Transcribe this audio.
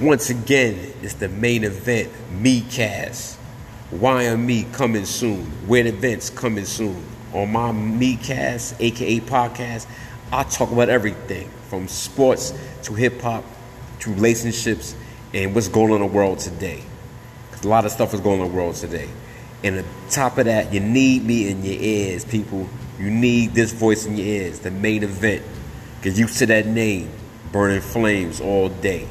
Once again, it's the main event, Me Cast. Why am Me coming soon? Weird events coming soon. On my Me Cast, aka podcast, I talk about everything from sports to hip hop to relationships and what's going on in the world today. Because a lot of stuff is going on in the world today. And on top of that, you need me in your ears, people. You need this voice in your ears, the main event. Get used to that name, burning flames all day.